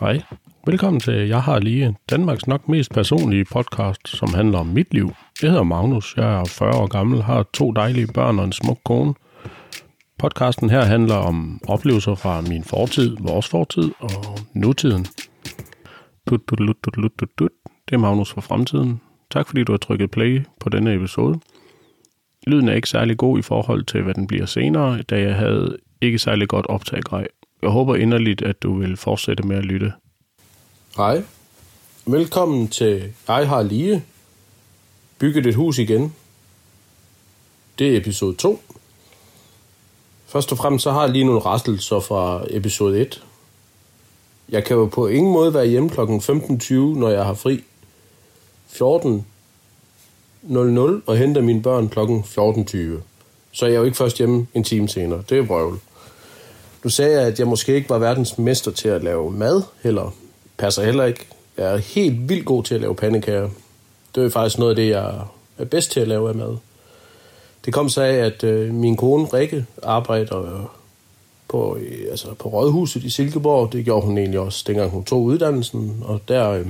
Hej. Velkommen til Jeg har lige Danmarks nok mest personlige podcast, som handler om mit liv. Jeg hedder Magnus, jeg er 40 år gammel, har to dejlige børn og en smuk kone. Podcasten her handler om oplevelser fra min fortid, vores fortid og nutiden. Dut, dut, dut, dut, dut, dut, dut. Det er Magnus fra fremtiden. Tak fordi du har trykket play på denne episode. Lyden er ikke særlig god i forhold til, hvad den bliver senere, da jeg havde ikke særlig godt optaggrej. Jeg håber inderligt, at du vil fortsætte med at lytte. Hej. Velkommen til Jeg har lige bygget et hus igen. Det er episode 2. Først og fremmest så har jeg lige nogle rastelser fra episode 1. Jeg kan jo på ingen måde være hjemme kl. 15.20, når jeg har fri. 14.00 og henter mine børn kl. 14.20. Så er jo ikke først hjemme en time senere. Det er brøvl. Du sagde, at jeg måske ikke var verdens mester til at lave mad, heller passer heller ikke. Jeg er helt vildt god til at lave pandekager. Det er faktisk noget af det, jeg er bedst til at lave af mad. Det kom så af, at øh, min kone Rikke arbejder på, altså på Rådhuset i Silkeborg. Det gjorde hun egentlig også, dengang hun tog uddannelsen. Og der øh,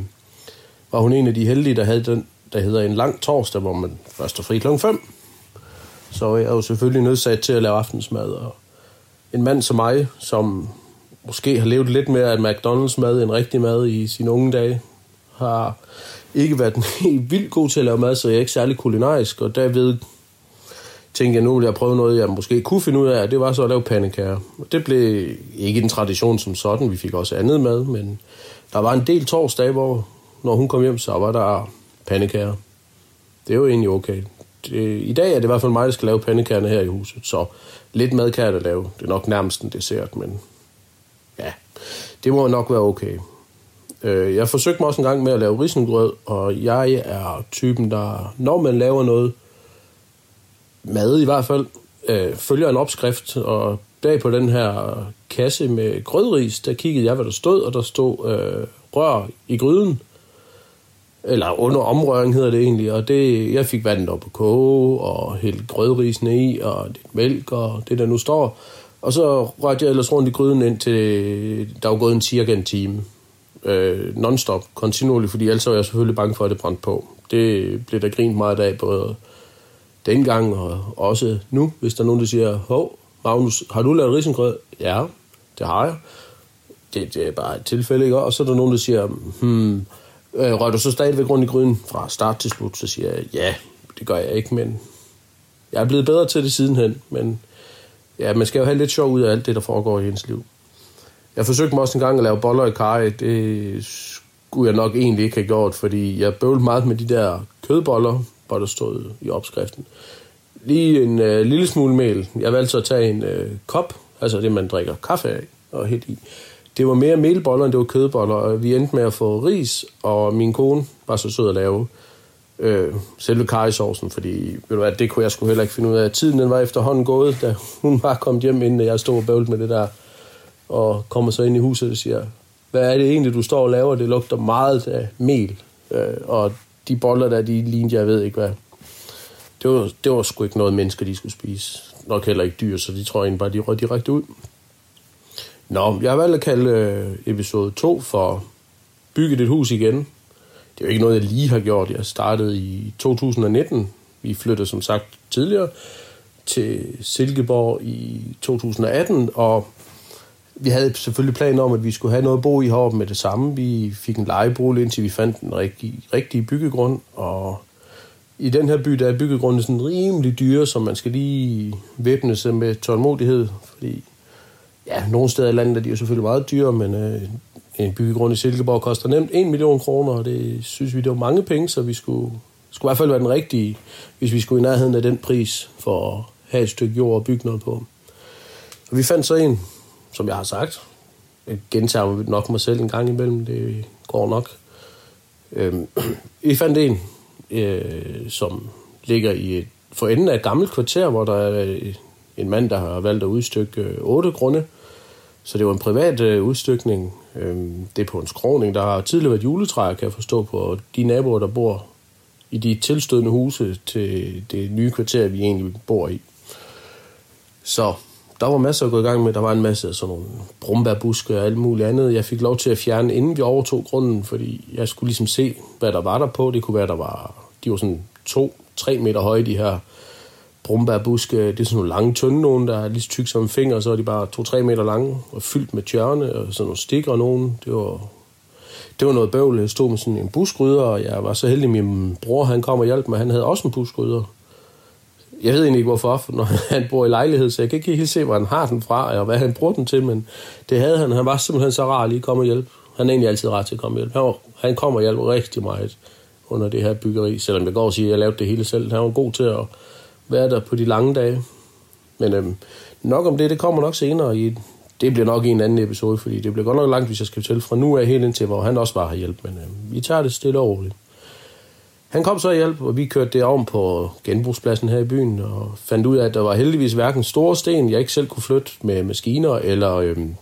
var hun en af de heldige, der havde den, der hedder en lang torsdag, hvor man først er fri kl. 5. Så jeg er jo selvfølgelig nødsat til at lave aftensmad. Og en mand som mig, som måske har levet lidt mere af McDonald's mad end rigtig mad i sine unge dage, har ikke været helt vildt god til at lave mad, så jeg er ikke særlig kulinarisk, og derved tænkte jeg, nu vil jeg prøve noget, jeg måske kunne finde ud af, det var så at lave pandekager. Og det blev ikke en tradition som sådan, vi fik også andet mad, men der var en del torsdag, hvor når hun kom hjem, så var der pandekager. Det var egentlig okay. Det, I dag er det i hvert fald mig, der skal lave pandekærne her i huset, så lidt mad kan jeg da lave. Det er nok nærmest en dessert, men ja, det må nok være okay. Øh, jeg forsøgte mig også en gang med at lave risengrød, og jeg er typen, der, når man laver noget, mad i hvert fald, øh, følger en opskrift, og bag på den her kasse med grødris, der kiggede jeg, hvad der stod, og der stod øh, rør i gryden, eller under omrøring hedder det egentlig, og det, jeg fik vandet op på koge, og helt grødrisene i, og lidt mælk, og det der nu står, og så rørte jeg ellers rundt i gryden ind til, der var gået en cirka en time. Øh, non-stop, kontinuerligt, fordi ellers var jeg selvfølgelig bange for, at det brændte på. Det blev der grint meget af, både dengang og også nu, hvis der er nogen, der siger, hov, Magnus, har du lavet risengrød? Ja, det har jeg. Det, det er bare et tilfælde, ikke? Og så er der nogen, der siger, hmm, øh, rører du så stadigvæk rundt i gryden fra start til slut? Så siger jeg, ja, det gør jeg ikke, men jeg er blevet bedre til det sidenhen, men ja, man skal jo have lidt sjov ud af alt det, der foregår i ens liv. Jeg forsøgte mig også en gang at lave boller i karry. Det skulle jeg nok egentlig ikke have gjort, fordi jeg bøvlede meget med de der kødboller, hvor der stod i opskriften. Lige en øh, lille smule mel. Jeg valgte så at tage en øh, kop, altså det, man drikker kaffe af, og helt i. Det var mere melboller, end det var kødboller, og vi endte med at få ris, og min kone var så sød at lave øh, selve karisovsen, fordi ved du hvad, det kunne jeg sgu heller ikke finde ud af. Tiden den var efterhånden gået, da hun var kommet hjem, inden jeg stod og bøvlet med det der, og kommer så ind i huset og siger, hvad er det egentlig, du står og laver? Det lugter meget af mel, øh, og de boller der, de lignede, jeg ved ikke hvad. Det var, det var sgu ikke noget, mennesker de skulle spise. Nok heller ikke dyr, så de tror egentlig bare, de røg direkte ud. Nå, jeg har valgt at kalde øh, episode 2 for Bygge dit hus igen. Det er jo ikke noget, jeg lige har gjort. Jeg startede i 2019. Vi flyttede som sagt tidligere til Silkeborg i 2018, og vi havde selvfølgelig planer om, at vi skulle have noget at bo i heroppe med det samme. Vi fik en lejebolig, indtil vi fandt en rigtig, rigtig byggegrund, og i den her by, der er byggegrunden sådan rimelig dyre, så man skal lige væbne sig med tålmodighed, fordi ja, nogle steder i landet er de jo selvfølgelig meget dyre, men øh, en byggegrund i Silkeborg koster nemt 1 million kroner, og det synes vi, det var mange penge, så vi skulle, skulle i hvert fald være den rigtige, hvis vi skulle i nærheden af den pris for at have et stykke jord og bygge noget på. Og vi fandt så en, som jeg har sagt, jeg gentager nok mig selv en gang imellem, det går nok. Øhm, vi fandt en, øh, som ligger i et, for enden af et gammelt kvarter, hvor der er øh, en mand, der har valgt at udstykke øh, otte grunde. Så det var en privat øh, udstykning. Øhm, det er på en skråning. Der har tidligere været juletræer, kan jeg forstå, på de naboer, der bor i de tilstødende huse til det nye kvarter, vi egentlig bor i. Så der var masser at gå i gang med. Der var en masse af sådan nogle brumbærbuske og alt muligt andet. Jeg fik lov til at fjerne, inden vi overtog grunden, fordi jeg skulle ligesom se, hvad der var der på. Det kunne være, der var, de var sådan to, tre meter høje, de her brumbærbuske. Det er sådan nogle lange, tynde nogen, der er lige så tyk som en finger, og så er de bare to-tre meter lange og fyldt med tjørne og sådan nogle stikker og nogen. Det var, det var noget bøvl. Jeg stod med sådan en buskrydder, og jeg var så heldig, at min bror han kom og hjalp mig. Han havde også en buskrydder. Jeg ved egentlig ikke hvorfor, for når han bor i lejlighed, så jeg kan ikke helt se, hvor han har den fra, og hvad han bruger den til, men det havde han. Han var simpelthen så rar at lige komme og hjælpe. Han er egentlig altid ret til at komme og hjælpe. Han, var, han kom og hjalp rigtig meget under det her byggeri, selvom jeg går og siger, at jeg lavede det hele selv. Han var god til at være der på de lange dage. Men øhm, nok om det, det kommer nok senere i det bliver nok i en anden episode, fordi det bliver godt nok langt, hvis jeg skal fortælle fra nu af helt indtil, hvor han også var her hjælp, men øhm, vi tager det stille og roligt. Han kom så hjælp, og vi kørte det om på genbrugspladsen her i byen, og fandt ud af, at der var heldigvis hverken store sten, jeg ikke selv kunne flytte med maskiner, eller øhm,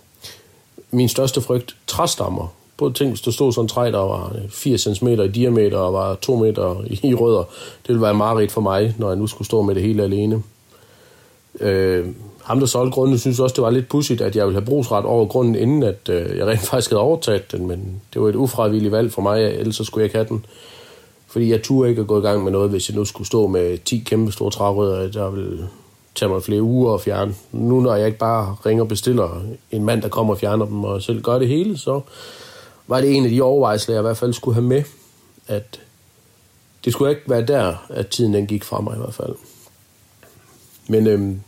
min største frygt, træstammer på ting, hvis der stod sådan en træ, der var 80 cm i diameter og var 2 meter i rødder, det ville være meget for mig, når jeg nu skulle stå med det hele alene. Øh, ham, der solgte grunden, synes også, det var lidt pudsigt, at jeg ville have brugsret over grunden, inden at øh, jeg rent faktisk havde overtaget den, men det var et ufravilligt valg for mig, ellers så skulle jeg ikke have den. Fordi jeg turde ikke at gå i gang med noget, hvis jeg nu skulle stå med 10 kæmpe store trærødder, der ville tage mig flere uger at fjerne. Nu når jeg ikke bare ringer og bestiller en mand, der kommer og fjerner dem, og selv gør det hele, så var det en af de overvejelser, jeg i hvert fald skulle have med, at det skulle ikke være der, at tiden den gik fra mig i hvert fald. Men øhm,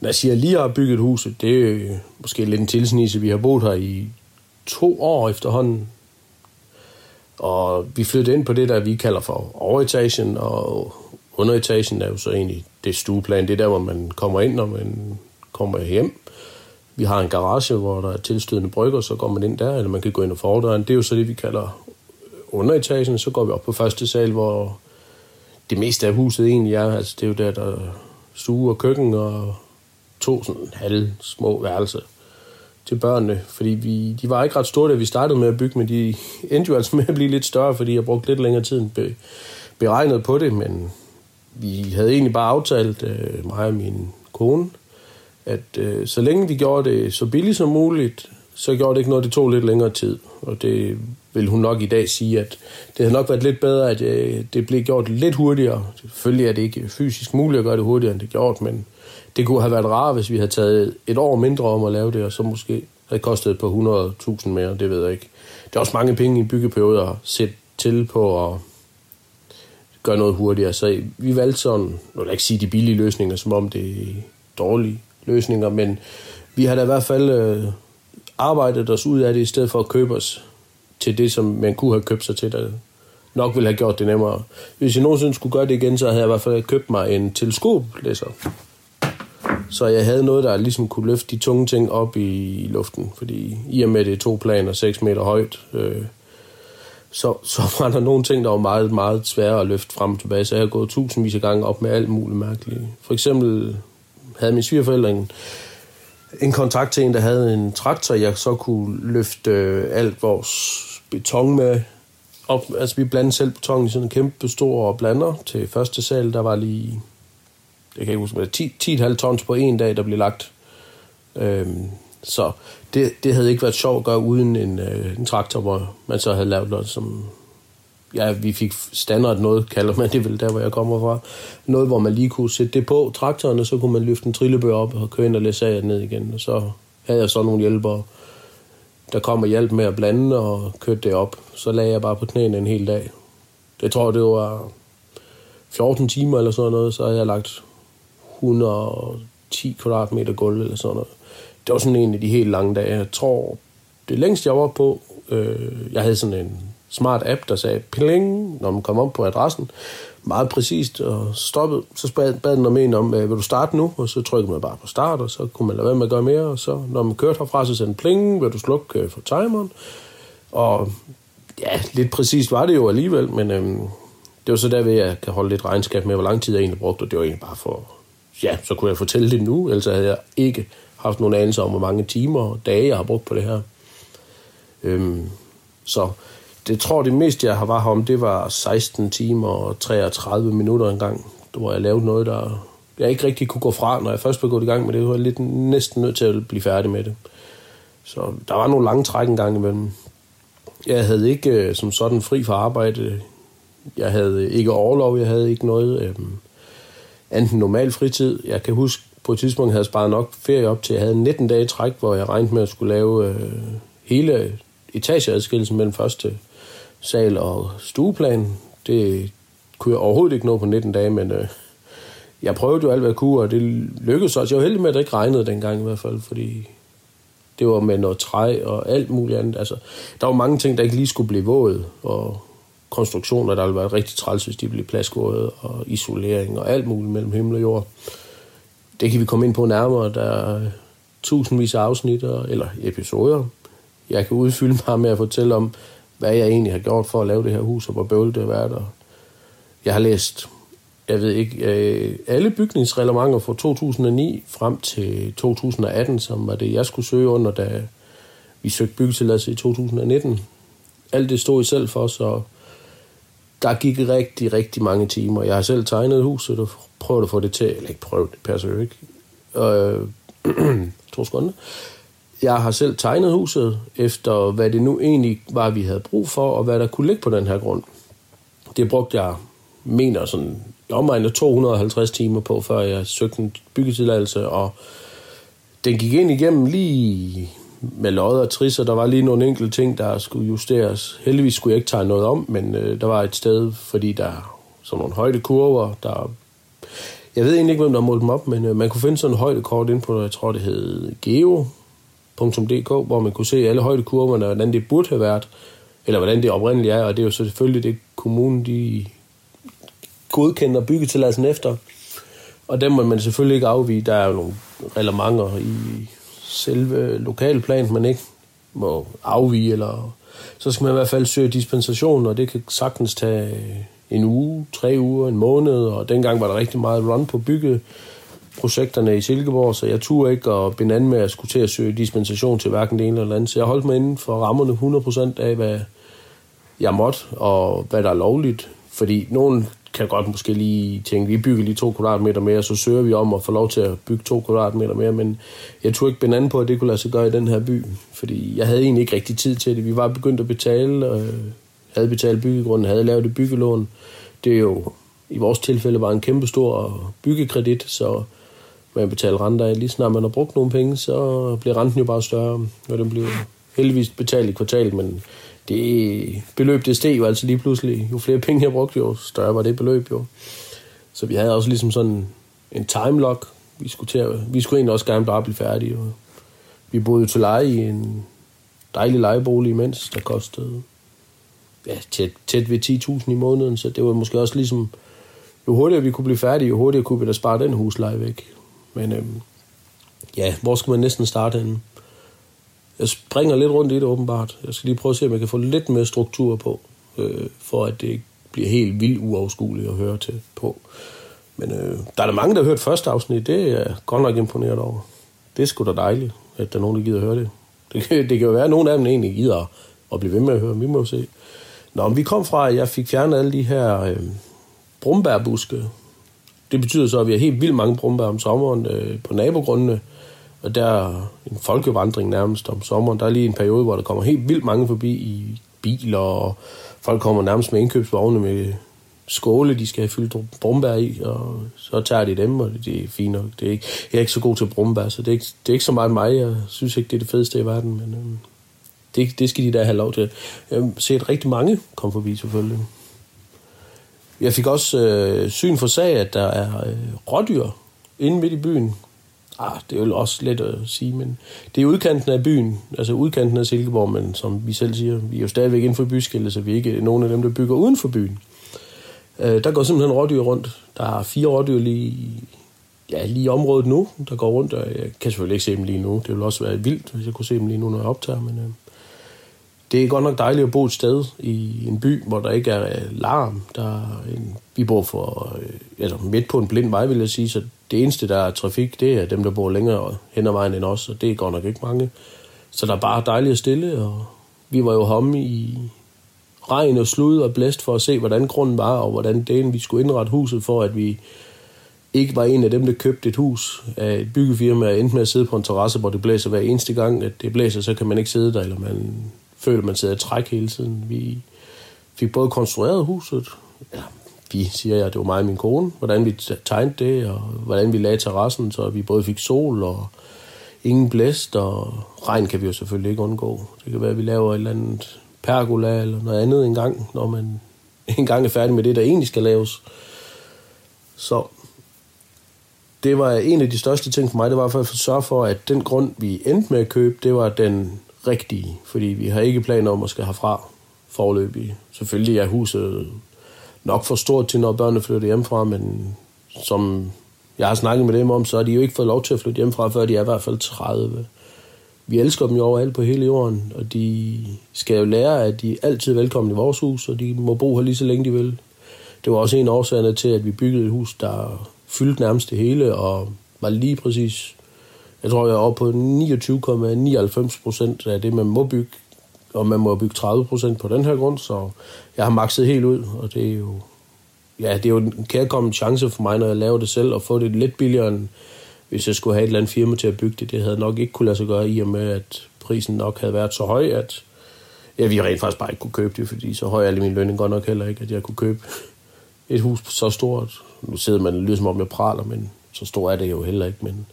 når jeg siger, lige har bygget huset, det er måske lidt en tilsnise. Vi har boet her i to år efterhånden. Og vi flyttede ind på det, der vi kalder for overetagen, og underetagen er jo så egentlig det stueplan. Det er der, hvor man kommer ind, når man kommer hjem. Vi har en garage, hvor der er tilstødende brygger, så går man ind der, eller man kan gå ind og fordøren. Det er jo så det, vi kalder underetagen. Så går vi op på første sal, hvor det meste af huset egentlig er. Altså, det er jo der, der er stue og køkken og to sådan halv små værelser til børnene, fordi vi, de var ikke ret store, da vi startede med at bygge, men de endte jo altså med at blive lidt større, fordi jeg brugte lidt længere tid end be, beregnet på det, men vi havde egentlig bare aftalt, øh, mig og min kone, at øh, så længe vi gjorde det så billigt som muligt, så gjorde det ikke noget, det tog lidt længere tid. Og det vil hun nok i dag sige, at det havde nok været lidt bedre, at øh, det blev gjort lidt hurtigere. Selvfølgelig er det ikke fysisk muligt at gøre det hurtigere, end det gjort, men det kunne have været rart, hvis vi havde taget et år mindre om at lave det, og så måske havde kostet på 100.000 mere, det ved jeg ikke. Det er også mange penge i byggeperioder at sætte til på at gøre noget hurtigere. Så vi valgte sådan, nu vil jeg ikke sige de billige løsninger, som om det er dårlige løsninger, men vi har da i hvert fald øh, arbejdet os ud af det, i stedet for at købe os til det, som man kunne have købt sig til, der nok ville have gjort det nemmere. Hvis jeg nogensinde skulle gøre det igen, så havde jeg i hvert fald købt mig en teleskoplæser. Så jeg havde noget, der ligesom kunne løfte de tunge ting op i luften, fordi i og med det er to planer, 6 meter højt, øh, så, så var der nogle ting, der var meget, meget svære at løfte frem og tilbage, så jeg har gået tusindvis af gange op med alt muligt mærkeligt. For eksempel havde min svigerforældre en, en kontakt til en, der havde en traktor, jeg så kunne løfte øh, alt vores beton med op. Altså vi blandede selv beton i sådan en kæmpe stor blander til første sal, der var lige jeg kan ikke huske, 10, 10,5 tons på en dag, der blev lagt. Øhm, så det, det havde ikke været sjovt at gøre uden en, øh, en traktor, hvor man så havde lavet noget som... Ja, vi fik standard noget, kalder man det vel, der hvor jeg kommer fra. Noget, hvor man lige kunne sætte det på traktoren, og så kunne man løfte en trillebør op og køre ind og læse af ned igen. Og så havde jeg så nogle hjælpere, der kom og hjalp med at blande og kørte det op. Så lagde jeg bare på knæene en hel dag. Det tror jeg, det var 14 timer eller sådan noget, så havde jeg lagt 110 kvadratmeter gulv eller sådan noget. Det var sådan en af de helt lange dage. Jeg tror, det længste jeg var på, øh, jeg havde sådan en smart app, der sagde pling, når man kom op på adressen. Meget præcist og stoppet. Så bad den om en om, øh, vil du starte nu? Og så trykkede man bare på start, og så kunne man lade være med at gøre mere. Og så når man kørte herfra, så sagde den pling, vil du slukke øh, for timeren? Og ja, lidt præcist var det jo alligevel, men øhm, det var så der, at jeg kan holde lidt regnskab med, hvor lang tid jeg egentlig brugte, og det var egentlig bare for ja, så kunne jeg fortælle det nu, ellers havde jeg ikke haft nogen anelse om, hvor mange timer og dage, jeg har brugt på det her. Øhm, så det tror det meste, jeg har var om, det var 16 timer og 33 minutter engang, hvor jeg lavede noget, der jeg ikke rigtig kunne gå fra, når jeg først blev gået i gang med det. Jeg var lidt næsten nødt til at blive færdig med det. Så der var nogle lange træk en gang imellem. Jeg havde ikke øh, som sådan fri fra arbejde. Jeg havde ikke overlov, jeg havde ikke noget øh, enten normal fritid. Jeg kan huske, på et tidspunkt havde jeg sparet nok ferie op til, jeg havde 19 dage træk, hvor jeg regnede med at skulle lave øh, hele etageadskillelsen mellem første sal og stueplan. Det kunne jeg overhovedet ikke nå på 19 dage, men øh, jeg prøvede jo alt, hvad jeg kunne, og det lykkedes også. Jeg var heldig med, at det ikke regnede dengang i hvert fald, fordi det var med noget træ og alt muligt andet. Altså, der var mange ting, der ikke lige skulle blive våget, og konstruktioner, der ville være rigtig træls, hvis de blev plaskvåde, og isolering og alt muligt mellem himmel og jord. Det kan vi komme ind på nærmere. Der er tusindvis af afsnit, eller episoder. Jeg kan udfylde mig med at fortælle om, hvad jeg egentlig har gjort for at lave det her hus, og hvor bøvlet det har været. Og jeg har læst, jeg ved ikke, øh, alle bygningsreglementer fra 2009 frem til 2018, som var det, jeg skulle søge under, da vi søgte byggetilladelse i 2019. Alt det stod i selv for, så der gik rigtig, rigtig mange timer. Jeg har selv tegnet huset og prøvet at få det til, eller ikke prøvet, det passer jo ikke. Øh, to sekunder. Jeg har selv tegnet huset efter, hvad det nu egentlig var, vi havde brug for, og hvad der kunne ligge på den her grund. Det brugte jeg, mener sådan, omegnet 250 timer på, før jeg søgte en byggetilladelse, og den gik ind igennem lige med lod og trisser. Der var lige nogle enkelte ting, der skulle justeres. Heldigvis skulle jeg ikke tegne noget om, men øh, der var et sted, fordi der er sådan nogle højdekurver, der... Jeg ved egentlig ikke, hvem der har målt dem op, men øh, man kunne finde sådan en højdekort ind på, jeg tror, det hed Geo, geo.dk, hvor man kunne se alle højdekurverne, og hvordan det burde have været, eller hvordan det oprindeligt er, og det er jo selvfølgelig det, kommunen de godkender byggetilladelsen efter. Og dem må man selvfølgelig ikke afvige. Der er jo nogle reglementer i selve lokalplanen, man ikke må afvige, eller så skal man i hvert fald søge dispensation, og det kan sagtens tage en uge, tre uger, en måned, og dengang var der rigtig meget run på projekterne i Silkeborg, så jeg turde ikke at binde an med at skulle til at søge dispensation til hverken det ene eller andet, så jeg holdt mig inden for rammerne 100% af, hvad jeg måtte, og hvad der er lovligt, fordi nogen kan godt måske lige tænke, vi bygger lige to kvadratmeter mere, så søger vi om at få lov til at bygge to kvadratmeter mere, men jeg tog ikke binde på, at det kunne lade sig gøre i den her by, fordi jeg havde egentlig ikke rigtig tid til det. Vi var begyndt at betale, øh, havde betalt byggegrunden, havde lavet et byggelån. Det er jo i vores tilfælde var en kæmpe stor byggekredit, så man betaler renter af. Lige snart man har brugt nogle penge, så bliver renten jo bare større, når den bliver heldigvis betalt i kvartalet, men det beløb, det steg jo altså lige pludselig. Jo flere penge jeg brugte, jo større var det beløb jo. Så vi havde også ligesom sådan en time lock. Vi skulle, til at, vi skulle egentlig også gerne bare blive færdige. Og vi boede til leje i en dejlig lejebolig imens, der kostede ja, tæt, tæt ved 10.000 i måneden, så det var måske også ligesom, jo hurtigere vi kunne blive færdige, jo hurtigere kunne vi da spare den husleje væk. Men øhm, ja, hvor skal man næsten starte henne? jeg springer lidt rundt i det åbenbart. Jeg skal lige prøve at se, om jeg kan få lidt mere struktur på, øh, for at det ikke bliver helt vildt uoverskueligt at høre til på. Men øh, der er der mange, der har hørt første afsnit. Det er jeg godt nok imponeret over. Det er sgu da dejligt, at der er nogen, der gider at høre det. Det kan, det kan jo være, at nogen af dem egentlig gider at blive ved med at høre. Vi må jo se. Nå, vi kom fra, at jeg fik fjernet alle de her øh, brumbærbuske. Det betyder så, at vi har helt vildt mange brumbær om sommeren øh, på nabogrundene. Og der er en folkevandring nærmest om sommeren. Der er lige en periode, hvor der kommer helt vildt mange forbi i biler, og folk kommer nærmest med indkøbsvogne med skåle, de skal have fyldt brumbær i, og så tager de dem, og det er fint nok. Det er ikke, jeg er ikke så god til brumbær, så det er, ikke, det er ikke så meget mig. Jeg synes ikke, det er det fedeste i verden, men øhm, det, det skal de da have lov til. Jeg har set rigtig mange komme forbi, selvfølgelig. Jeg fik også øh, syn for sag, at der er øh, rådyr inde midt i byen. Ah, det er jo også let at sige, men det er udkanten af byen, altså udkanten af Silkeborg, men som vi selv siger, vi er jo stadigvæk inden for byskiltet, så vi er ikke nogen af dem, der bygger uden for byen. Øh, der går simpelthen rådyr rundt. Der er fire rådyr lige, ja, lige i området nu, der går rundt, og jeg kan selvfølgelig ikke se dem lige nu. Det ville også være vildt, hvis jeg kunne se dem lige nu, når jeg optager, men øh, det er godt nok dejligt at bo et sted i en by, hvor der ikke er øh, larm. Der er en, vi bor for, altså midt på en blind vej, vil jeg sige, så det eneste, der er trafik, det er dem, der bor længere hen ad vejen end os, og det er godt nok ikke mange. Så der er bare dejligt at stille, og vi var jo homme i regn og slud og blæst for at se, hvordan grunden var, og hvordan det vi skulle indrette huset for, at vi ikke var en af dem, der købte et hus af et byggefirma, og endte med at sidde på en terrasse, hvor det blæser hver eneste gang, at det blæser, så kan man ikke sidde der, eller man føler, man sidder i træk hele tiden. Vi fik både konstrueret huset, ja, vi siger jeg, det var mig og min kone, hvordan vi tegnede det, og hvordan vi lagde terrassen, så vi både fik sol og ingen blæst, og regn kan vi jo selvfølgelig ikke undgå. Det kan være, at vi laver et eller andet pergola eller noget andet en gang, når man en gang er færdig med det, der egentlig skal laves. Så det var en af de største ting for mig, det var for at sørge for, at den grund, vi endte med at købe, det var den rigtige, fordi vi har ikke planer om at skal herfra forløbig. Selvfølgelig er huset nok for stort til, når børnene flytter hjemmefra, men som jeg har snakket med dem om, så har de jo ikke fået lov til at flytte hjemmefra, før de er i hvert fald 30. Vi elsker dem jo overalt på hele jorden, og de skal jo lære, at de er altid velkomne i vores hus, og de må bo her lige så længe de vil. Det var også en af årsagerne til, at vi byggede et hus, der fyldte nærmest det hele, og var lige præcis, jeg tror, jeg er oppe på 29,99 procent af det, man må bygge, og man må bygge 30 procent på den her grund, så jeg har makset helt ud, og det er jo, ja, det er jo en kærkommen chance for mig, når jeg laver det selv, at få det lidt billigere, end hvis jeg skulle have et eller andet firma til at bygge det. Det havde nok ikke kunne lade sig gøre, i og med, at prisen nok havde været så høj, at ja, vi rent faktisk bare ikke kunne købe det, fordi så høj er min lønning godt nok heller ikke, at jeg kunne købe et hus så stort. Nu sidder man og lyder som om jeg praler, men så stort er det jo heller ikke, men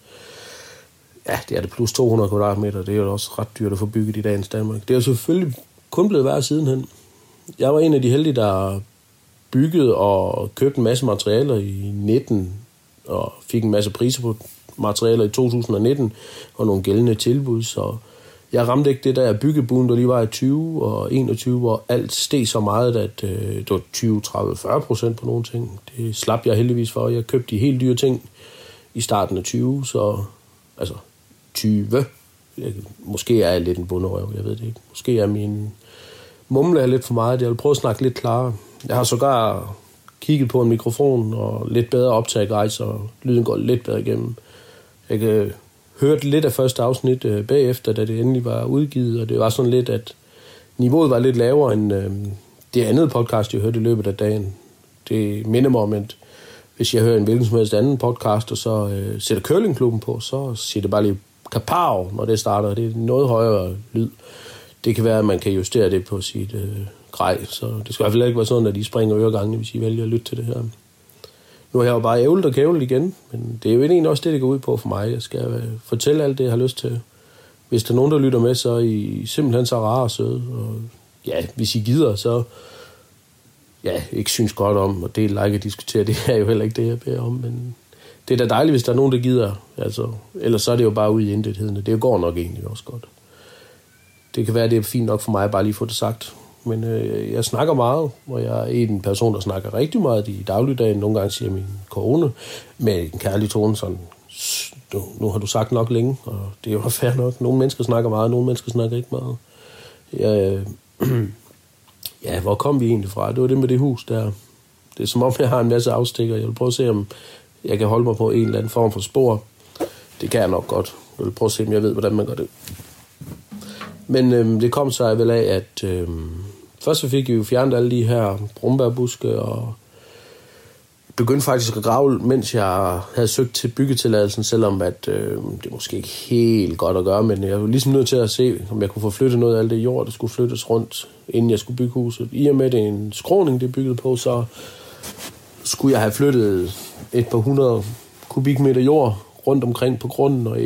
ja, det er det plus 200 kvadratmeter, det er jo også ret dyrt at få bygget i dagens Danmark. Det er jo selvfølgelig kun blevet værd sidenhen. Jeg var en af de heldige, der byggede og købte en masse materialer i 19 og fik en masse priser på materialer i 2019 og nogle gældende tilbud, så jeg ramte ikke det der byggebuen, der lige var i 20 og 21, hvor alt steg så meget, at øh, det var 20, 30, 40 procent på nogle ting. Det slap jeg heldigvis for. Jeg købte de helt dyre ting i starten af 20, så altså 20. Måske er jeg lidt en bunderøv, jeg ved det ikke. Måske er min mumle er lidt for meget. Jeg vil prøve at snakke lidt klarere. Jeg har sågar kigget på en mikrofon og lidt bedre optag så lyden går lidt bedre igennem. Jeg kan hørte lidt af første afsnit øh, bagefter, da det endelig var udgivet, og det var sådan lidt, at niveauet var lidt lavere end øh, det andet podcast, jeg hørte i løbet af dagen. Det minder mig om, at hvis jeg hører en hvilken som helst anden podcast, og så øh, sætter curlingklubben på, så siger det bare lige kapav, når det starter. Det er noget højere lyd. Det kan være, at man kan justere det på sit øh, grej, så det skal i hvert fald ikke være sådan, at I springer øregangene, hvis I vælger at lytte til det her. Nu har jeg jo bare ævlet og kævlet igen, men det er jo egentlig også det, det går ud på for mig. Jeg skal øh, fortælle alt det, jeg har lyst til. Hvis der er nogen, der lytter med, så er I simpelthen så rare og søde. Og ja, hvis I gider, så ja, ikke synes godt om, og det like at diskutere, det er jo heller ikke det, jeg beder om, men det er da dejligt, hvis der er nogen, der gider. Altså, ellers så er det jo bare ude i intetheden. Det går nok egentlig også godt. Det kan være, det er fint nok for mig at bare lige få det sagt. Men øh, jeg snakker meget, og jeg er en person, der snakker rigtig meget i dagligdagen. Nogle gange siger min kone med en kærlig tone sådan, nu, nu har du sagt nok længe, og det er jo fair nok. Nogle mennesker snakker meget, nogle mennesker snakker ikke meget. Jeg, øh, ja, hvor kom vi egentlig fra? Det var det med det hus der. Det er som om, jeg har en masse afstikker. Jeg vil prøve at se, om jeg kan holde mig på en eller anden form for spor. Det kan jeg nok godt. Jeg vil prøve at se, om jeg ved, hvordan man gør det. Men øhm, det kom så vel af, at øhm, først så fik vi jo fjernet alle de her brumbærbuske, og begyndte faktisk at grave, mens jeg havde søgt til byggetilladelsen, selvom at, øh, det måske ikke helt godt at gøre, men jeg var ligesom nødt til at se, om jeg kunne få flyttet noget af alt det jord, der skulle flyttes rundt, inden jeg skulle bygge huset. I og med det er en skråning, det er bygget på, så skulle jeg have flyttet et par hundrede kubikmeter jord rundt omkring på grunden, og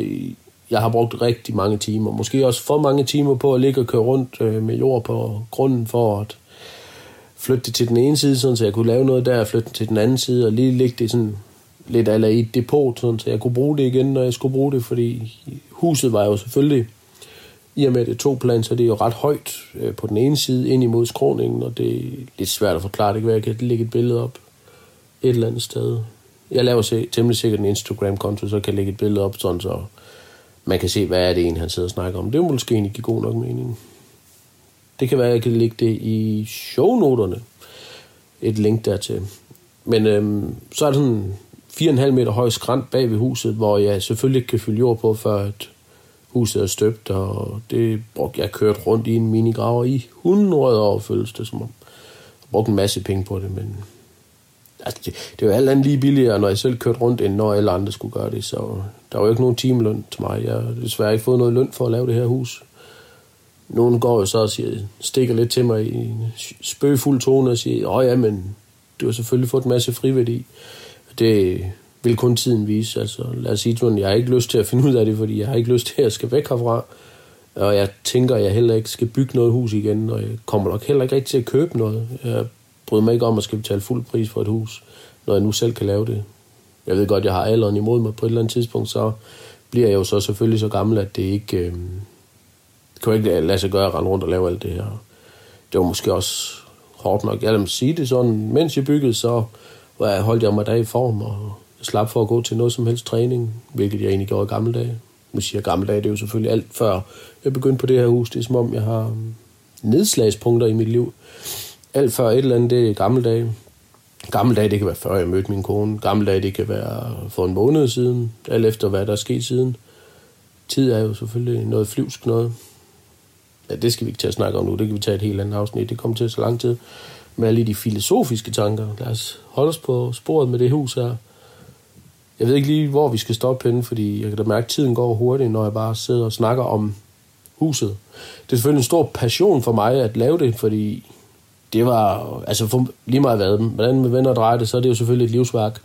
jeg har brugt rigtig mange timer, måske også for mange timer på at ligge og køre rundt øh, med jord på grunden for at flytte det til den ene side, sådan, så jeg kunne lave noget der, og flytte det til den anden side, og lige lægge det sådan lidt eller i et depot, sådan, så jeg kunne bruge det igen, når jeg skulle bruge det, fordi huset var jo selvfølgelig, i og med det to plan, så det er jo ret højt øh, på den ene side, ind imod skråningen, og det er lidt svært at forklare. Det kan være, at jeg kan lægge et billede op et eller andet sted. Jeg laver se, temmelig sikkert en Instagram-konto, så kan jeg lægge et billede op, sådan så man kan se, hvad er det en, han sidder og snakker om. Det er måske egentlig give god nok mening. Det kan være, at jeg kan lægge det i shownoterne. Et link dertil. Men øhm, så er der sådan 4,5 meter høj skrant bag ved huset, hvor jeg selvfølgelig ikke kan fylde jord på, før at huset er støbt, og det brugte jeg kørt rundt i en minigraver i 100 år, føles det som om. Jeg brugte en masse penge på det, men Altså, det, det er jo alt andet lige billigere, når jeg selv kørte rundt, end når alle andre skulle gøre det. Så der var jo ikke nogen timeløn til mig. Jeg har desværre ikke fået noget løn for at lave det her hus. Nogen går jo så og siger, stikker lidt til mig i en spøgefuld tone og siger, åh ja, men du har selvfølgelig fået en masse friværdi. Det vil kun tiden vise. Altså, lad os sige, at jeg har ikke lyst til at finde ud af det, fordi jeg har ikke lyst til at jeg skal væk herfra. Og jeg tænker, at jeg heller ikke skal bygge noget hus igen, og jeg kommer nok heller ikke rigtig til at købe noget. Jeg bryder mig ikke om at skal betale fuld pris for et hus, når jeg nu selv kan lave det. Jeg ved godt, jeg har alderen imod mig på et eller andet tidspunkt, så bliver jeg jo så selvfølgelig så gammel, at det ikke... Øh, det kan jo ikke lade sig gøre at rende rundt og lave alt det her. Det var måske også hårdt nok. Jeg lad sige det sådan, mens jeg byggede, så jeg, holdt jeg mig der i form, og slap for at gå til noget som helst træning, hvilket jeg egentlig gjorde i gamle dage. Nu siger gamle dage, det er jo selvfølgelig alt før jeg begyndte på det her hus. Det er som om, jeg har øhm, nedslagspunkter i mit liv. Alt før et eller andet, det er gamle dage. Gamle dage, det kan være før jeg mødte min kone. Gamle dage, det kan være for en måned siden. Alt efter, hvad der er sket siden. Tid er jo selvfølgelig noget flyvsk noget. Ja, det skal vi ikke til at snakke om nu. Det kan vi tage et helt andet afsnit. Det kommer til så lang tid med alle de filosofiske tanker. Lad os holde os på sporet med det hus her. Jeg ved ikke lige, hvor vi skal stoppe henne, fordi jeg kan da mærke, at tiden går hurtigt, når jeg bare sidder og snakker om huset. Det er selvfølgelig en stor passion for mig at lave det, fordi det var, altså for lige meget hvad, hvordan med og drejer det, så er det jo selvfølgelig et livsværk.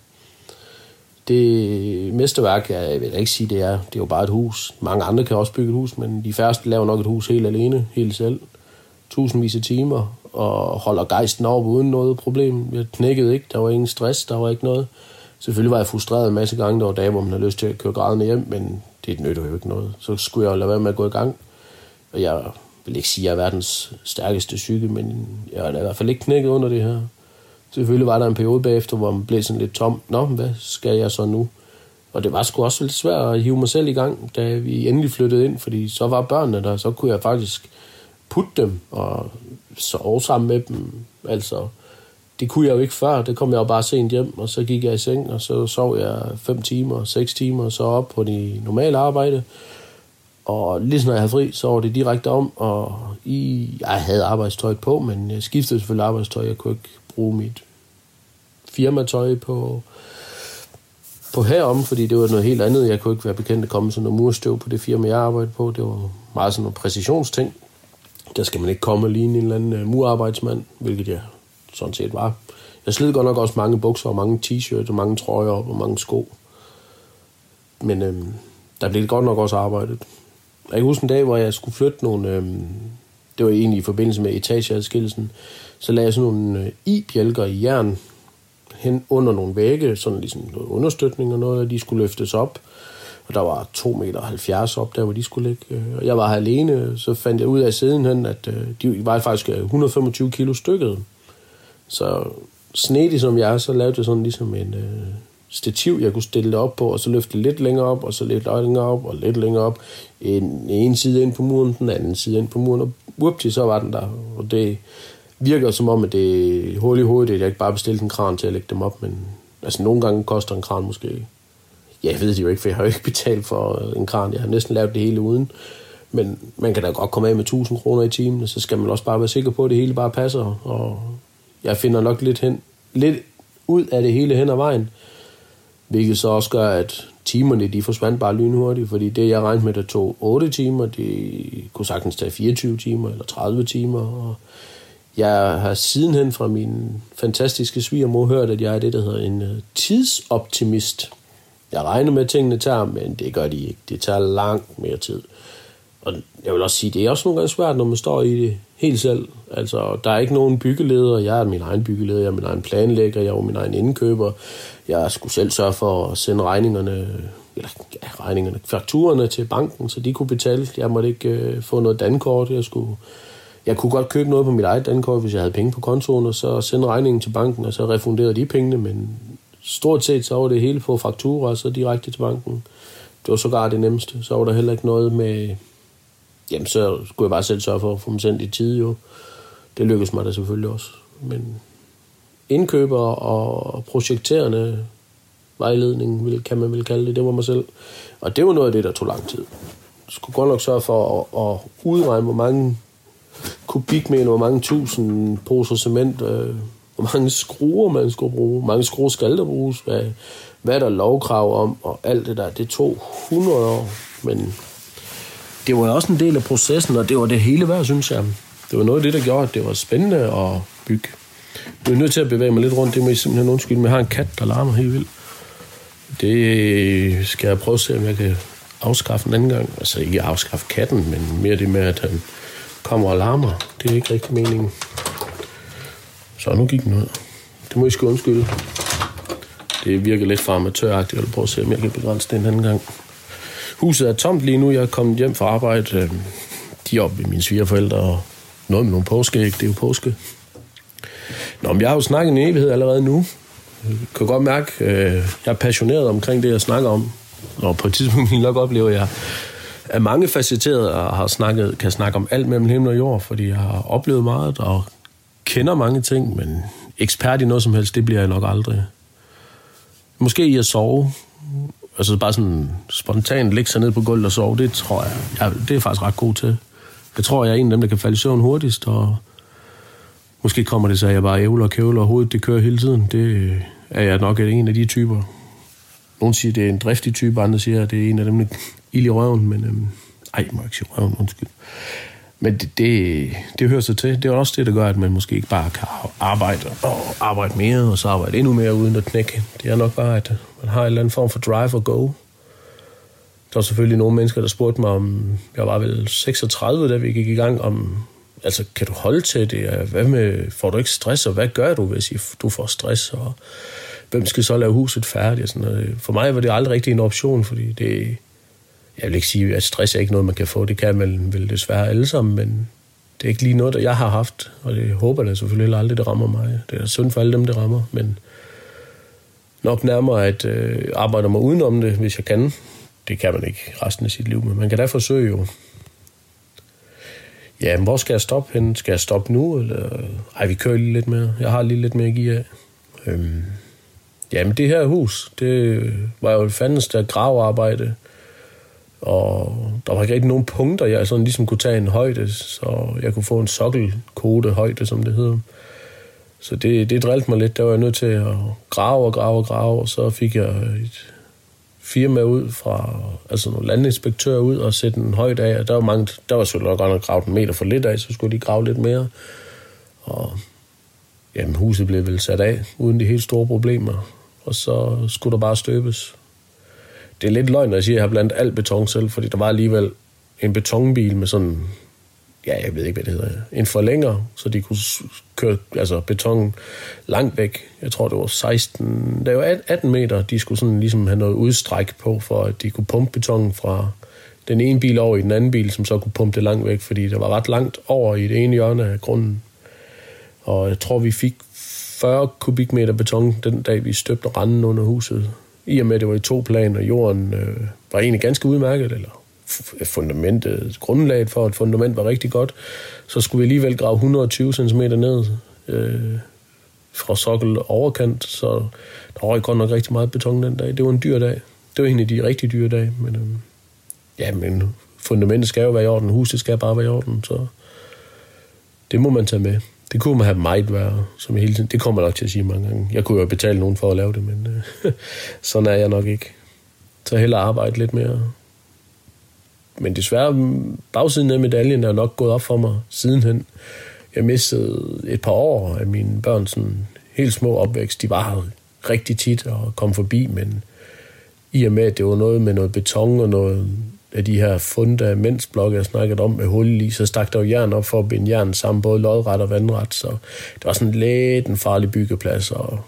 Det mesterværk, jeg vil ikke sige, det er, det er jo bare et hus. Mange andre kan også bygge et hus, men de færreste laver nok et hus helt alene, helt selv. Tusindvis af timer, og holder gejsten op uden noget problem. Jeg knækkede ikke, der var ingen stress, der var ikke noget. Selvfølgelig var jeg frustreret en masse gange, der var dage, hvor man havde lyst til at køre grædende hjem, men det nytter jo ikke noget. Så skulle jeg jo lade være med at gå i gang. Og jeg vil ikke sige, at jeg er verdens stærkeste psyke, men jeg er i hvert fald ikke knækket under det her. Selvfølgelig var der en periode bagefter, hvor man blev sådan lidt tom. Nå, hvad skal jeg så nu? Og det var sgu også lidt svært at hive mig selv i gang, da vi endelig flyttede ind, fordi så var børnene der, så kunne jeg faktisk putte dem og sove sammen med dem. Altså, det kunne jeg jo ikke før. Det kom jeg jo bare sent hjem, og så gik jeg i seng, og så sov jeg 5 timer, 6 timer, og så op på det normale arbejde. Og lige når jeg havde fri, så var det direkte om, og i, jeg havde arbejdstøj på, men jeg skiftede selvfølgelig arbejdstøj. Jeg kunne ikke bruge mit firmatøj på, på herom, fordi det var noget helt andet. Jeg kunne ikke være bekendt at komme sådan noget murstøv på det firma, jeg arbejdede på. Det var meget sådan noget præcisionsting. Der skal man ikke komme lige en eller anden øh, murarbejdsmand, hvilket jeg sådan set var. Jeg slid godt nok også mange bukser og mange t-shirts og mange trøjer og mange sko. Men øhm, der blev det godt nok også arbejdet. Jeg kan huske en dag, hvor jeg skulle flytte nogle... Øh, det var egentlig i forbindelse med etageadskillelsen. Så lagde jeg sådan nogle øh, i-bjælker i jern hen under nogle vægge, sådan ligesom noget understøtning og noget, og de skulle løftes op. Og der var 2,70 meter op der, hvor de skulle ligge. Øh, og jeg var her alene, så fandt jeg ud af sidenhen, at øh, de var faktisk øh, 125 kilo stykket. Så snedig som jeg er, så lavede jeg sådan ligesom en øh, stativ, jeg kunne stille det op på, og så løfte lidt længere op, og så lidt længere op, og lidt længere op. En, en side ind på muren, den anden side ind på muren, og whoopty, så var den der. Og det virker som om, at det er hul i hovedet, at jeg ikke bare bestilte en kran til at lægge dem op, men altså nogle gange koster en kran måske jeg ved det jo ikke, for jeg har jo ikke betalt for en kran. Jeg har næsten lavet det hele uden. Men man kan da godt komme af med 1000 kroner i timen, så skal man også bare være sikker på, at det hele bare passer. Og jeg finder nok lidt, hen, lidt ud af det hele hen ad vejen. Hvilket så også gør, at timerne de forsvandt bare lynhurtigt, fordi det, jeg regnede med, der tog 8 timer, det kunne sagtens tage 24 timer eller 30 timer. Og jeg har sidenhen fra min fantastiske svigermor hørt, at jeg er det, der hedder en øh, tidsoptimist. Jeg regner med, at tingene tager, men det gør de ikke. Det tager langt mere tid. Og jeg vil også sige, det er også nogle gange svært, når man står i det helt selv. Altså, der er ikke nogen byggeleder. Jeg er min egen byggeleder, jeg er min egen planlægger, jeg er min egen indkøber. Jeg skulle selv sørge for at sende regningerne, eller ja, regningerne, fakturerne til banken, så de kunne betale. Jeg måtte ikke øh, få noget dankort. Jeg skulle jeg kunne godt købe noget på mit eget dankort, hvis jeg havde penge på kontoen, og så sende regningen til banken, og så refunderede de pengene, men stort set så var det hele på fakturer, og så direkte til banken. Det var sågar det nemmeste. Så var der heller ikke noget med... Jamen, så skulle jeg bare selv sørge for at få dem sendt i tid, jo. Det lykkedes mig da selvfølgelig også. Men indkøber og projekterende vejledning, kan man vel kalde det, det var mig selv. Og det var noget af det, der tog lang tid. Jeg skulle godt nok sørge for at, at udregne, hvor mange kubikmeter, hvor mange tusind poser cement, øh, hvor mange skruer man skulle bruge, hvor mange skruer skal der bruges, hvad, hvad er der lovkrav om, og alt det der. Det tog 100 år, men det var også en del af processen, og det var det hele værd, synes jeg. Det var noget af det, der gjorde, at det var spændende at bygge. Jeg er nødt til at bevæge mig lidt rundt, det må I simpelthen undskylde, men jeg har en kat, der larmer helt vildt. Det skal jeg prøve at se, om jeg kan afskaffe en anden gang. Altså ikke afskaffe katten, men mere det med, at han kommer og larmer. Det er ikke rigtig meningen. Så nu gik den ud. Det må I sgu undskylde. Det virker lidt for amatøragtigt. Jeg vil prøve at se, om jeg kan begrænse det en anden gang. Huset er tomt lige nu. Jeg er kommet hjem fra arbejde. Øh, de er oppe ved mine svigerforældre og noget med nogle påskeæg. Det er jo påske. Nå, men jeg har jo snakket en evighed allerede nu. Jeg kan godt mærke, øh, jeg er passioneret omkring det, jeg snakker om. Og på et tidspunkt vil nok opleve, at jeg er mange facetteret og har snakket, kan snakke om alt mellem himmel og jord, fordi jeg har oplevet meget og kender mange ting, men ekspert i noget som helst, det bliver jeg nok aldrig. Måske i at sove. Altså bare sådan spontant ligge sig ned på gulvet og sove, det tror jeg, jeg det er faktisk ret god til. Jeg tror, jeg er en af dem, der kan falde i søvn hurtigst, og måske kommer det så, at jeg bare ævler og kævler, og hovedet det kører hele tiden. Det er jeg nok en af de typer. Nogle siger, det er en driftig type, andre siger, at det er en af dem, der ild i røven, men øhm, ej, jeg må ikke sige røven, undskyld. Men det, det, det hører sig til. Det er også det, der gør, at man måske ikke bare kan arbejde og arbejde mere, og så arbejde endnu mere uden at knække. Det er nok bare, at man har en eller anden form for drive og go. Der var selvfølgelig nogle mennesker, der spurgte mig, om jeg var vel 36, da vi gik i gang, om altså, kan du holde til det? Hvad med, får du ikke stress, og hvad gør du, hvis du får stress? Og hvem skal så lave huset færdigt? Sådan noget. For mig var det aldrig rigtig en option, fordi det, jeg vil ikke sige, at stress er ikke noget, man kan få. Det kan man vel desværre alle sammen, men det er ikke lige noget, der jeg har haft, og det håber jeg selvfølgelig aldrig, det rammer mig. Det er synd for alle dem, det rammer, men nok nærmere at øh, arbejde mig udenom det, hvis jeg kan. Det kan man ikke resten af sit liv, men man kan da forsøge jo. Ja, men hvor skal jeg stoppe hen? Skal jeg stoppe nu? Eller? Ej, vi kører lige lidt mere. Jeg har lige lidt mere at give af. Øhm. Jamen, det her hus, det var jo et fandens der gravearbejde. Og der var ikke rigtig nogen punkter, jeg sådan ligesom kunne tage en højde, så jeg kunne få en sokkelkode højde, som det hedder. Så det, det drillede mig lidt. Der var jeg nødt til at grave og grave og grave, og så fik jeg et firma ud fra, altså nogle landinspektører ud og sætte en højde af. Og der var, mange, der var selvfølgelig godt at grave en meter for lidt af, så skulle de grave lidt mere. Og jamen, huset blev vel sat af, uden de helt store problemer. Og så skulle der bare støbes det er lidt løgn, når jeg siger, at jeg har blandt alt beton selv, fordi der var alligevel en betonbil med sådan, ja, jeg ved ikke, hvad det hedder, en forlænger, så de kunne køre altså beton langt væk. Jeg tror, det var 16, det var 18 meter, de skulle sådan ligesom have noget udstræk på, for at de kunne pumpe betongen fra den ene bil over i den anden bil, som så kunne pumpe det langt væk, fordi det var ret langt over i det ene hjørne af grunden. Og jeg tror, vi fik 40 kubikmeter beton den dag, vi støbte randen under huset i og med, at det var i to plan, og jorden øh, var egentlig ganske udmærket, eller fundamentet, grundlaget for, at fundament var rigtig godt, så skulle vi alligevel grave 120 cm ned øh, fra sokkel overkant, så der var godt nok rigtig meget beton den dag. Det var en dyr dag. Det var en af de rigtig dyre dage, men øh, ja, men fundamentet skal jo være i orden, huset skal bare være i orden, så det må man tage med. Det kunne man have meget værre, som hele tiden. Det kommer jeg nok til at sige mange gange. Jeg kunne jo betale nogen for at lave det, men øh, sådan er jeg nok ikke. Så heller arbejde lidt mere. Men desværre, mm, bagsiden af medaljen er nok gået op for mig sidenhen. Jeg mistede et par år af mine børn sådan helt små opvækst. De var her rigtig tit og kom forbi, men i og med, at det var noget med noget beton og noget af de her fundamentsblokke, jeg snakket om med hul i, så stak der jo jern op for at binde jern sammen, både lodret og vandret, så det var sådan lidt en farlig byggeplads, og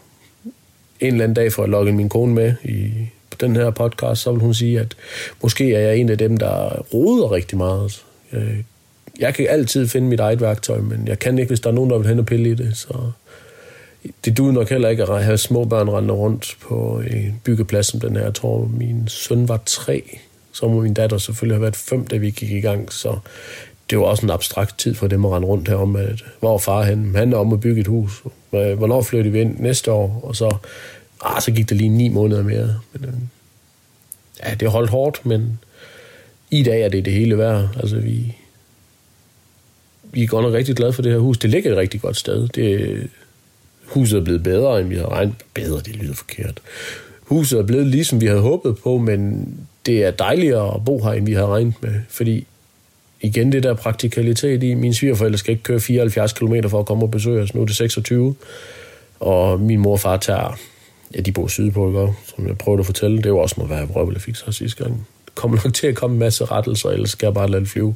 en eller anden dag får jeg logget min kone med i på den her podcast, så vil hun sige, at måske er jeg en af dem, der roder rigtig meget. Øh, jeg kan altid finde mit eget værktøj, men jeg kan ikke, hvis der er nogen, der vil hen og pille i det, så det duede nok heller ikke at have små børn rende rundt på en byggeplads som den her. Jeg tror, min søn var tre, så må min datter selvfølgelig have været fem, da vi gik i gang, så det var også en abstrakt tid for dem at rende rundt herom, at hvor far hen? Han er om at bygge et hus. Hvornår flytter vi ind? Næste år? Og så, ah, så gik det lige ni måneder mere. Men, øh, ja, det holdt hårdt, men i dag er det det hele værd. Altså, vi, vi er godt nok rigtig glade for det her hus. Det ligger et rigtig godt sted. Det, Huset er blevet bedre, end vi havde regnet. Bedre, det lyder forkert. Huset er blevet ligesom vi havde håbet på, men det er dejligere at bo her, end vi havde regnet med. Fordi igen det der praktikalitet i, mine svigerforældre skal ikke køre 74 km for at komme og besøge os. Nu er det 26. Og min mor og far tager, ja, de bor sydpå, ikke? som jeg prøvede at fortælle. Det var også noget, hvad jeg prøvede at fikse her sidste gang. Det kommer nok til at komme en masse rettelser, ellers skal jeg bare lade det flyve.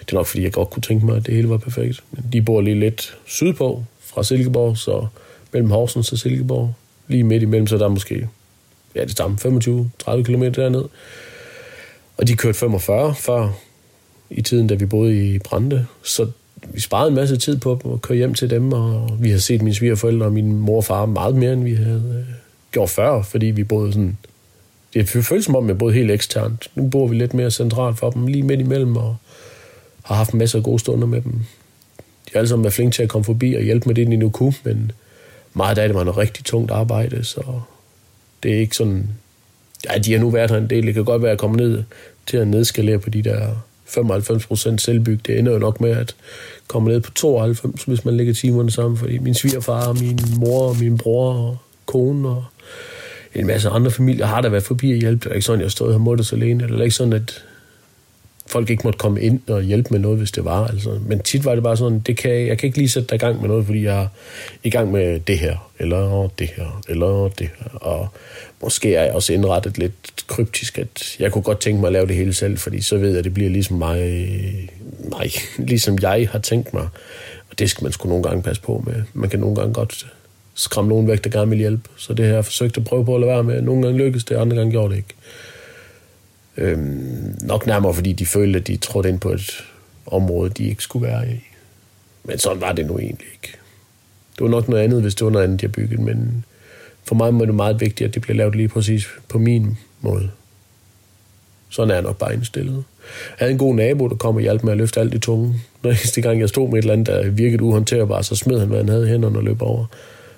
Det er nok, fordi jeg godt kunne tænke mig, at det hele var perfekt. Men de bor lige lidt sydpå fra Silkeborg, så mellem Horsens og Silkeborg. Lige midt imellem, så der er måske ja, det samme 25-30 km derned. Og de kørte 45 før i tiden, da vi boede i Brande. Så vi sparede en masse tid på at køre hjem til dem, og vi har set mine svigerforældre og min mor og far meget mere, end vi havde øh, gjort før, fordi vi boede sådan... Det føles som om, jeg boede helt eksternt. Nu bor vi lidt mere centralt for dem, lige midt imellem, og har haft masser af gode stunder med dem. De har alle sammen været flinke til at komme forbi og hjælpe med det, de nu kunne, men meget af det var noget rigtig tungt arbejde, så det er ikke sådan... Ja, de har nu været her en del. Det kan godt være, at komme ned til at nedskalere på de der 95% selvbyg. Det ender jo nok med at komme ned på 92, hvis man lægger timerne sammen. Fordi min svigerfar, min mor min bror og kone og en masse andre familier har der været forbi at hjælpe. Det er ikke sådan, at jeg stod her måtte alene. Eller ikke sådan, at folk ikke måtte komme ind og hjælpe med noget, hvis det var. Altså. Men tit var det bare sådan, det kan, jeg kan ikke lige sætte dig i gang med noget, fordi jeg er i gang med det her, eller det her, eller det her. Og måske er jeg også indrettet lidt kryptisk, at jeg kunne godt tænke mig at lave det hele selv, fordi så ved jeg, at det bliver ligesom mig, mig ligesom jeg har tænkt mig. Og det skal man sgu nogle gange passe på med. Man kan nogle gange godt skræmme nogen væk, der gerne vil hjælpe. Så det her jeg forsøgt at prøve på at lade være med. Nogle gange lykkedes det, andre gange gjorde det ikke. Øhm, nok nærmere, fordi de følte, at de trådte ind på et område, de ikke skulle være i. Men sådan var det nu egentlig ikke. Det var nok noget andet, hvis det var noget andet, de har bygget, men for mig var det meget vigtigt, at det blev lavet lige præcis på min måde. Sådan er jeg nok bare indstillet. Jeg havde en god nabo, der kom og hjalp med at løfte alt i tunge. Når eneste gang jeg stod med et eller andet, der virkede uhåndterbart, så smed han, hvad han havde i hænderne og løb over.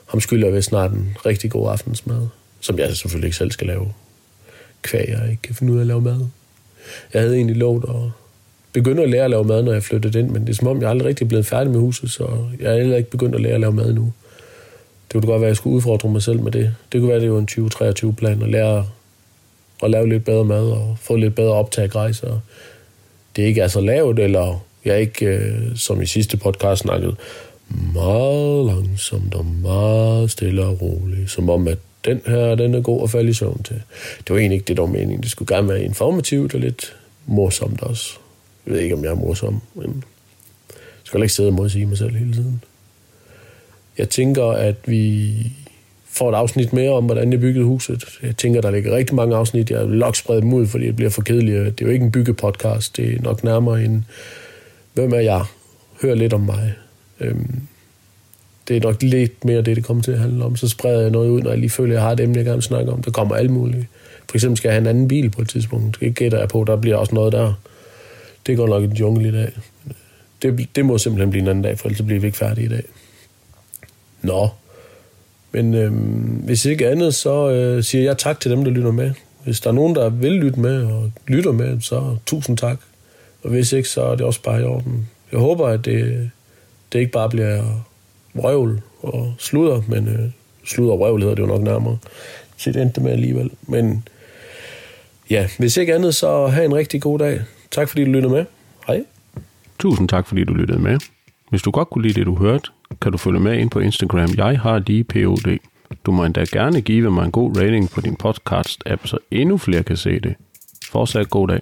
Ham skylder jeg ved snart en rigtig god aftensmad, som jeg selvfølgelig ikke selv skal lave kvæg, jeg ikke kan finde ud af at lave mad. Jeg havde egentlig lovet at begynde at lære at lave mad, når jeg flyttede ind, men det er som om, jeg aldrig rigtig er blevet færdig med huset, så jeg er heller ikke begyndt at lære at lave mad nu. Det kunne godt være, at jeg skulle udfordre mig selv med det. Det kunne være, at det var en 2023-plan at lære at lave lidt bedre mad og få lidt bedre optag græs. Og det ikke er så lavt, eller jeg ikke, øh, som i sidste podcast snakkede, meget langsomt og meget stille og roligt, som om, at den her, den er god at falde i søvn til. Det var egentlig ikke det, der var meningen. Det skulle gerne være informativt og lidt morsomt også. Jeg ved ikke, om jeg er morsom, men jeg skal ikke sidde og modsige mig selv hele tiden. Jeg tænker, at vi får et afsnit mere om, hvordan jeg byggede huset. Jeg tænker, der ligger rigtig mange afsnit. Jeg vil nok sprede dem ud, fordi det bliver for kedeligt. Det er jo ikke en byggepodcast. Det er nok nærmere en, hvem er jeg? Hør lidt om mig. Øhm, det er nok lidt mere det, det kommer til at handle om. Så spreder jeg noget ud, når jeg lige føler, at jeg har et emne, jeg gerne vil snakke om. Der kommer alt muligt. For eksempel skal jeg have en anden bil på et tidspunkt. Det gætter jeg på, der bliver også noget der. Det går nok en jungle i dag. Det, det må simpelthen blive en anden dag, for ellers bliver vi ikke færdige i dag. Nå. Men øhm, hvis ikke andet, så øh, siger jeg tak til dem, der lytter med. Hvis der er nogen, der vil lytte med og lytter med, så tusind tak. Og hvis ikke, så er det også bare i orden. Jeg håber, at det, det ikke bare bliver vrøvl og sludder, men øh, sludder og vrøvl hedder det jo nok nærmere. Så det endte med alligevel. Men ja, hvis ikke andet, så have en rigtig god dag. Tak fordi du lyttede med. Hej. Tusind tak, fordi du lyttede med. Hvis du godt kunne lide det, du hørte, kan du følge med ind på Instagram. Jeg har lige POD. Du må endda gerne give mig en god rating på din podcast-app, så endnu flere kan se det. Fortsat god dag.